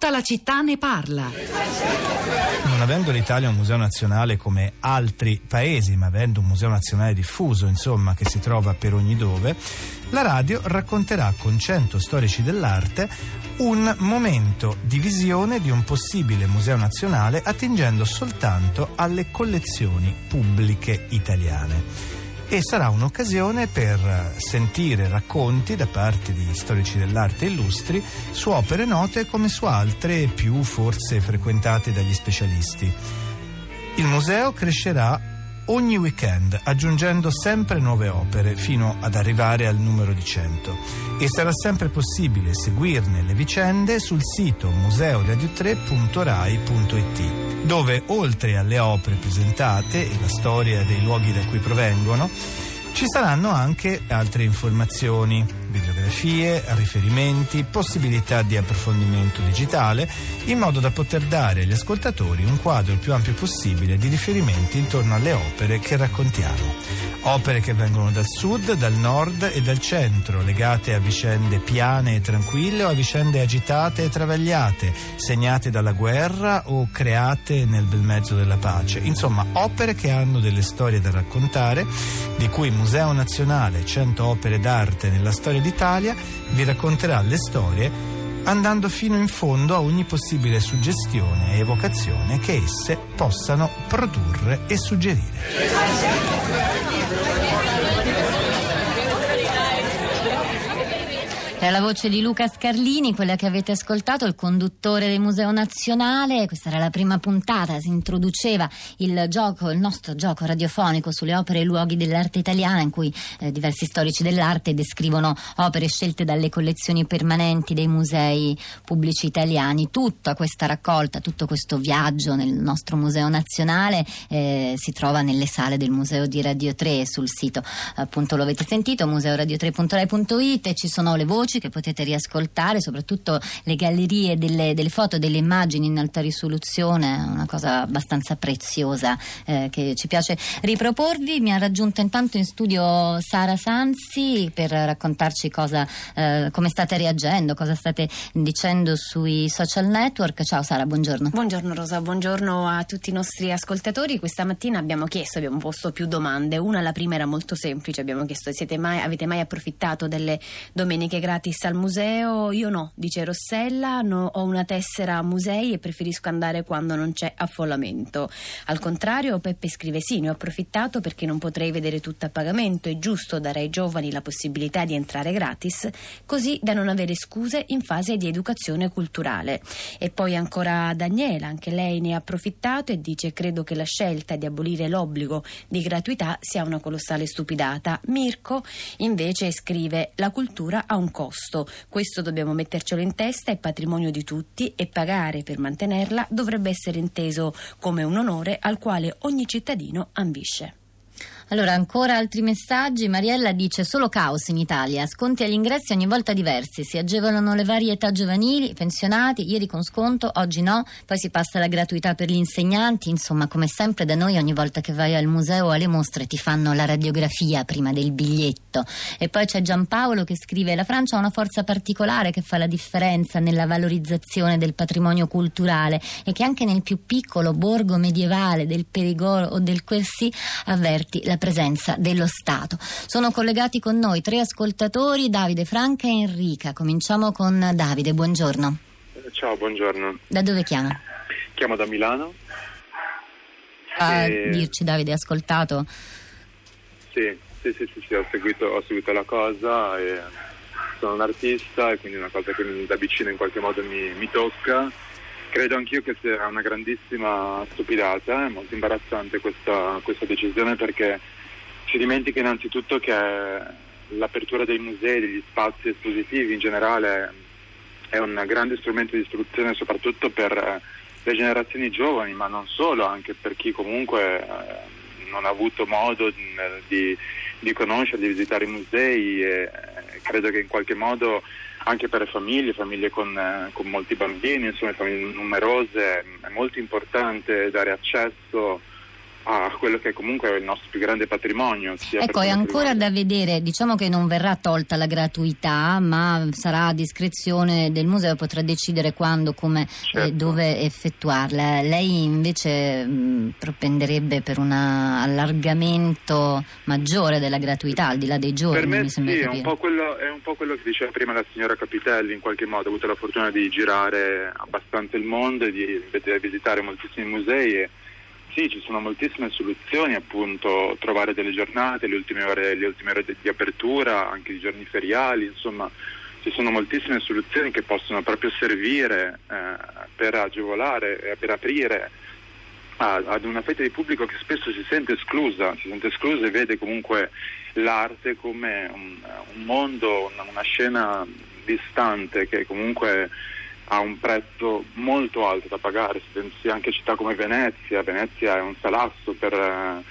Tutta la città ne parla. Non avendo l'Italia un museo nazionale come altri paesi, ma avendo un museo nazionale diffuso, insomma, che si trova per ogni dove, la radio racconterà con 100 storici dell'arte un momento di visione di un possibile museo nazionale attingendo soltanto alle collezioni pubbliche italiane e sarà un'occasione per sentire racconti da parte di storici dell'arte illustri su opere note come su altre più forse frequentate dagli specialisti. Il museo crescerà ogni weekend, aggiungendo sempre nuove opere fino ad arrivare al numero di 100 e sarà sempre possibile seguirne le vicende sul sito museoradio3.rai.it dove oltre alle opere presentate e la storia dei luoghi da cui provengono, ci saranno anche altre informazioni, bibliografie, riferimenti, possibilità di approfondimento digitale, in modo da poter dare agli ascoltatori un quadro il più ampio possibile di riferimenti intorno alle opere che raccontiamo. Opere che vengono dal sud, dal nord e dal centro, legate a vicende piane e tranquille o a vicende agitate e travagliate, segnate dalla guerra o create nel bel mezzo della pace. Insomma, opere che hanno delle storie da raccontare, di cui Museo Nazionale 100 opere d'arte nella storia d'Italia vi racconterà le storie andando fino in fondo a ogni possibile suggestione e evocazione che esse possano produrre e suggerire. La voce di Luca Scarlini, quella che avete ascoltato, il conduttore del Museo Nazionale. Questa era la prima puntata, si introduceva il gioco, il nostro gioco radiofonico sulle opere e luoghi dell'arte italiana, in cui eh, diversi storici dell'arte descrivono opere scelte dalle collezioni permanenti dei musei pubblici italiani. Tutta questa raccolta, tutto questo viaggio nel nostro Museo Nazionale eh, si trova nelle sale del Museo di Radio 3 sul sito, appunto lo avete sentito, museoradio3.rai.it e ci sono le voci che potete riascoltare, soprattutto le gallerie delle, delle foto, delle immagini in alta risoluzione, una cosa abbastanza preziosa eh, che ci piace riproporvi. Mi ha raggiunto intanto in studio Sara Sanzi per raccontarci cosa, eh, come state reagendo, cosa state dicendo sui social network. Ciao Sara, buongiorno. Buongiorno Rosa, buongiorno a tutti i nostri ascoltatori. Questa mattina abbiamo chiesto, abbiamo posto più domande. Una, la prima era molto semplice, abbiamo chiesto mai, avete mai approfittato delle domeniche gratis gratis al museo? Io no, dice Rossella, no, ho una tessera a musei e preferisco andare quando non c'è affollamento. Al contrario, Peppe scrive sì, ne ho approfittato perché non potrei vedere tutto a pagamento, è giusto dare ai giovani la possibilità di entrare gratis, così da non avere scuse in fase di educazione culturale. E poi ancora Daniela, anche lei ne ha approfittato e dice credo che la scelta di abolire l'obbligo di gratuità sia una colossale stupidata. Mirko invece scrive la cultura ha un costo costo. Questo dobbiamo mettercelo in testa, è patrimonio di tutti e pagare per mantenerla dovrebbe essere inteso come un onore al quale ogni cittadino ambisce. Allora, ancora altri messaggi. Mariella dice solo caos in Italia, sconti agli ingressi ogni volta diversi, si agevolano le varie età giovanili, pensionati, ieri con sconto, oggi no, poi si passa alla gratuità per gli insegnanti, insomma come sempre da noi ogni volta che vai al museo o alle mostre ti fanno la radiografia prima del biglietto. E poi c'è Giampaolo che scrive la Francia ha una forza particolare che fa la differenza nella valorizzazione del patrimonio culturale e che anche nel più piccolo borgo medievale del Perigord o del Quercy avverti la presenza dello Stato. Sono collegati con noi tre ascoltatori, Davide, Franca e Enrica. Cominciamo con Davide, buongiorno. Ciao, buongiorno. Da dove chiama? Chiamo da Milano. A e... dirci Davide, ascoltato? Sì, sì, sì, sì, sì ho, seguito, ho, seguito, la cosa e sono un artista e quindi una cosa che da vicino in qualche modo mi, mi tocca Credo anch'io che sia una grandissima stupidata, è molto imbarazzante questa, questa decisione perché si dimentica innanzitutto che l'apertura dei musei, degli spazi espositivi in generale è un grande strumento di istruzione soprattutto per le generazioni giovani, ma non solo, anche per chi comunque eh, non ha avuto modo di, di conoscere, di visitare i musei e credo che in qualche modo anche per le famiglie, famiglie con, eh, con molti bambini, insomma famiglie numerose, è molto importante dare accesso a quello che comunque è il nostro più grande patrimonio. ecco, è ancora da vedere, diciamo che non verrà tolta la gratuità, ma sarà a discrezione del museo, potrà decidere quando, come certo. e dove effettuarla. Lei invece mh, propenderebbe per un allargamento maggiore della gratuità, al di là dei giorni, per me sì, è un, quello, è un, po quello, che diceva prima la signora Capitelli, in qualche modo ho avuto la fortuna di girare abbastanza il mondo e di, di visitare moltissimi musei e sì, ci sono moltissime soluzioni, appunto trovare delle giornate, le ultime ore, le ultime ore di apertura, anche i giorni feriali, insomma ci sono moltissime soluzioni che possono proprio servire eh, per agevolare per aprire a, ad una fetta di pubblico che spesso si sente esclusa, si sente esclusa e vede comunque l'arte come un, un mondo, una, una scena distante che comunque ha un prezzo molto alto da pagare, se pensi anche a città come Venezia, Venezia è un salasso per,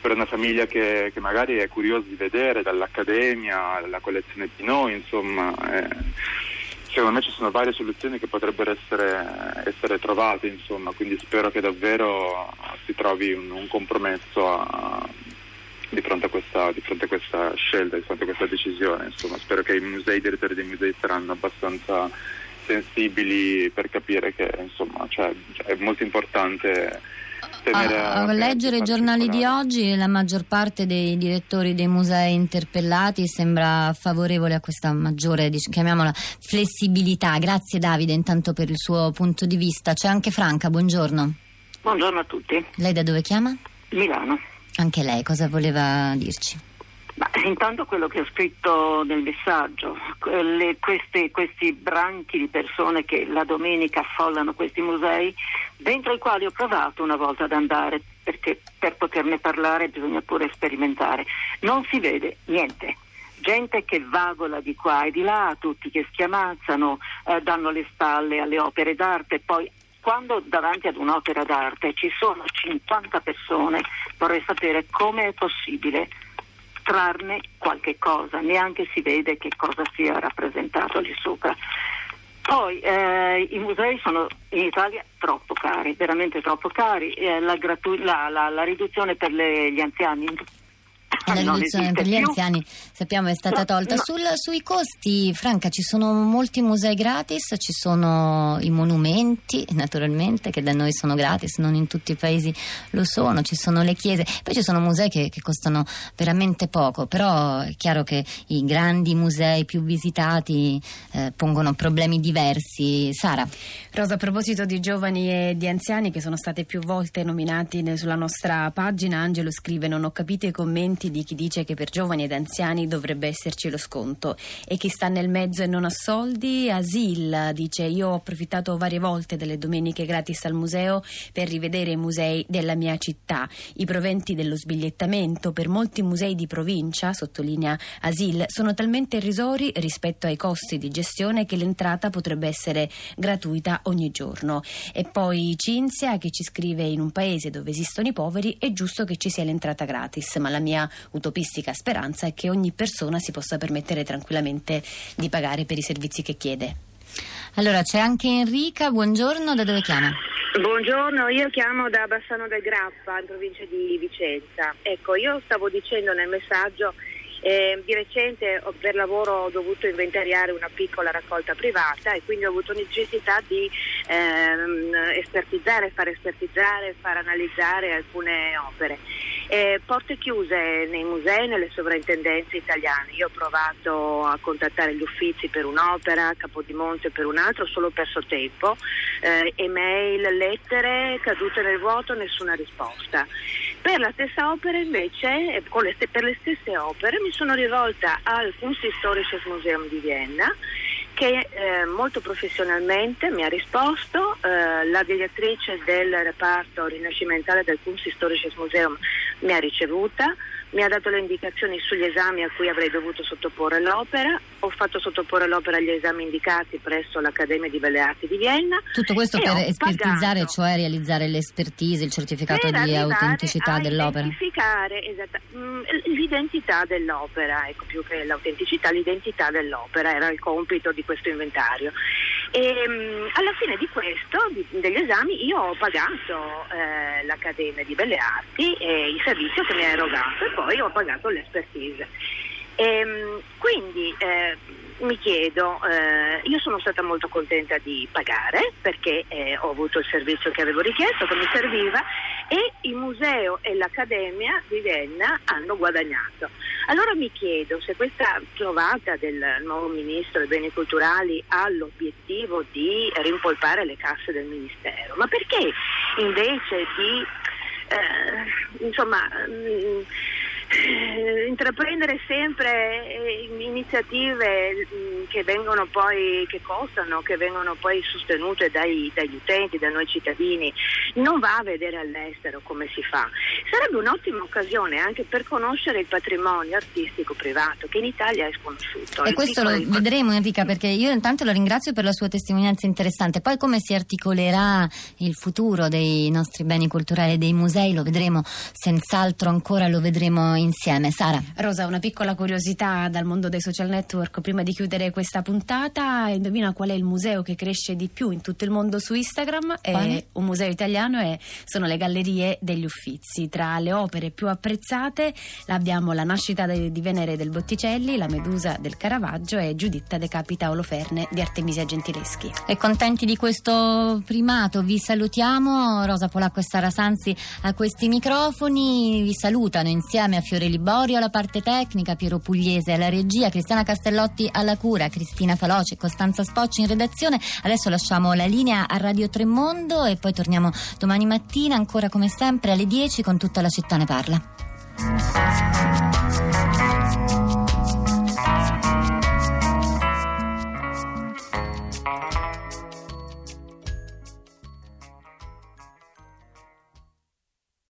per una famiglia che, che, magari è curiosa di vedere, dall'Accademia alla collezione Pinot, insomma, eh, secondo me ci sono varie soluzioni che potrebbero essere, essere trovate, insomma, quindi spero che davvero si trovi un, un compromesso a, di, fronte questa, di, fronte a questa, scelta, di fronte a questa decisione, insomma, spero che i musei, i direttori dei musei saranno abbastanza sensibili per capire che insomma cioè, è molto importante tenere a, a leggere i giornali di oggi la maggior parte dei direttori dei musei interpellati sembra favorevole a questa maggiore chiamiamola flessibilità. Grazie Davide intanto per il suo punto di vista. C'è anche Franca buongiorno. Buongiorno a tutti. Lei da dove chiama? Milano. Anche lei cosa voleva dirci? Ma intanto quello che ho scritto nel messaggio, le, questi, questi, branchi di persone che la domenica affollano questi musei, dentro i quali ho provato una volta ad andare, perché per poterne parlare bisogna pure sperimentare, non si vede niente. Gente che vagola di qua e di là, tutti che schiamazzano, eh, danno le spalle alle opere d'arte, poi quando davanti ad un'opera d'arte ci sono 50 persone, vorrei sapere come è possibile trarne qualche cosa, neanche si vede che cosa sia rappresentato lì sopra. Poi eh, i musei sono in Italia troppo cari, veramente troppo cari, eh, la, gratu- la, la, la, riduzione per le, gli anziani la riduzione per gli più. anziani sappiamo è stata tolta. No. Sul, sui costi, Franca, ci sono molti musei gratis, ci sono i monumenti, naturalmente, che da noi sono gratis, non in tutti i paesi lo sono, ci sono le chiese, poi ci sono musei che, che costano veramente poco, però è chiaro che i grandi musei più visitati eh, pongono problemi diversi. Sara. Rosa, a proposito di giovani e di anziani che sono state più volte nominati sulla nostra pagina, Angelo scrive non ho capito i commenti di di chi dice che per giovani ed anziani dovrebbe esserci lo sconto e chi sta nel mezzo e non ha soldi, Asil dice io ho approfittato varie volte delle domeniche gratis al museo per rivedere i musei della mia città. I proventi dello sbigliettamento per molti musei di provincia, sottolinea Asil, sono talmente irrisori rispetto ai costi di gestione che l'entrata potrebbe essere gratuita ogni giorno. E poi Cinzia che ci scrive in un paese dove esistono i poveri è giusto che ci sia l'entrata gratis, ma la mia utopistica speranza è che ogni persona si possa permettere tranquillamente di pagare per i servizi che chiede. Allora c'è anche Enrica, buongiorno, da dove chiama? Buongiorno, io chiamo da Bassano del Grappa, in provincia di Vicenza. Ecco, io stavo dicendo nel messaggio eh, di recente per lavoro ho dovuto inventariare una piccola raccolta privata e quindi ho avuto necessità di ehm, espertizzare, far espertizzare, far analizzare alcune opere. Eh, porte chiuse nei musei nelle sovrintendenze italiane. Io ho provato a contattare gli uffizi per un'opera, Capodimonte per un altro, solo perso tempo. Eh, email, lettere, cadute nel vuoto, nessuna risposta. Per la stessa opera invece, eh, le, per le stesse opere, mi sono rivolta al Kunsthistorisches Museum di Vienna che eh, molto professionalmente mi ha risposto, eh, la direttrice del reparto rinascimentale del Kunsthistorisches Museum mi ha ricevuta, mi ha dato le indicazioni sugli esami a cui avrei dovuto sottoporre l'opera, ho fatto sottoporre l'opera agli esami indicati presso l'Accademia di Belle Arti di Vienna. Tutto questo per espertizzare, cioè realizzare l'espertise, il certificato di autenticità dell'opera. Identificare esatta, mh, mm, l'identità dell'opera, ecco più che l'autenticità, l'identità dell'opera era il compito di questo inventario. E um, alla fine di questo, di, degli esami, io ho pagato eh, l'Accademia di Belle Arti e il servizio che mi ha erogato e poi ho pagato l'expertise. E, um, quindi eh, mi chiedo, eh, io sono stata molto contenta di pagare perché eh, ho avuto il servizio che avevo richiesto, che mi serviva e il museo e l'Accademia di Vienna hanno guadagnato. Allora mi chiedo se questa trovata del nuovo ministro dei beni culturali ha l'obiettivo di rimpolpare le casse del ministero, ma perché invece di eh, insomma mh, mm, intraprendere sempre eh, iniziative mm, che vengono poi, che costano, che vengono poi sostenute dai, dagli utenti, da noi cittadini, non va a vedere all'estero come si fa. Sarebbe un'ottima occasione anche per conoscere il patrimonio artistico privato che in Italia è sconosciuto. E questo lo vedremo Enrica perché io intanto la ringrazio per la sua testimonianza interessante, poi come si articolerà il futuro dei nostri beni culturali e dei musei lo vedremo senz'altro ancora, lo vedremo insieme. Sara. Rosa, una piccola curiosità dal mondo dei social network prima di chiudere questa puntata. Indovina qual è il museo che cresce di più in tutto il mondo su Instagram? È un museo italiano e sono le gallerie degli Uffizi. Tra le opere più apprezzate abbiamo La nascita di Venere del Botticelli, La Medusa del Caravaggio e Giuditta decapita Oloferne di Artemisia Gentileschi. E contenti di questo primato vi salutiamo. Rosa Polacco e Sara Sanzi a questi microfoni vi salutano insieme a Fiore Liborio alla parte tecnica, Piero Pugliese alla regia, Cristiana Castellotti alla cura, Cristina Faloce, Costanza Spocci in redazione. Adesso lasciamo la linea a Radio Tremondo e poi torniamo domani mattina ancora come sempre alle 10 con tutta la città ne parla.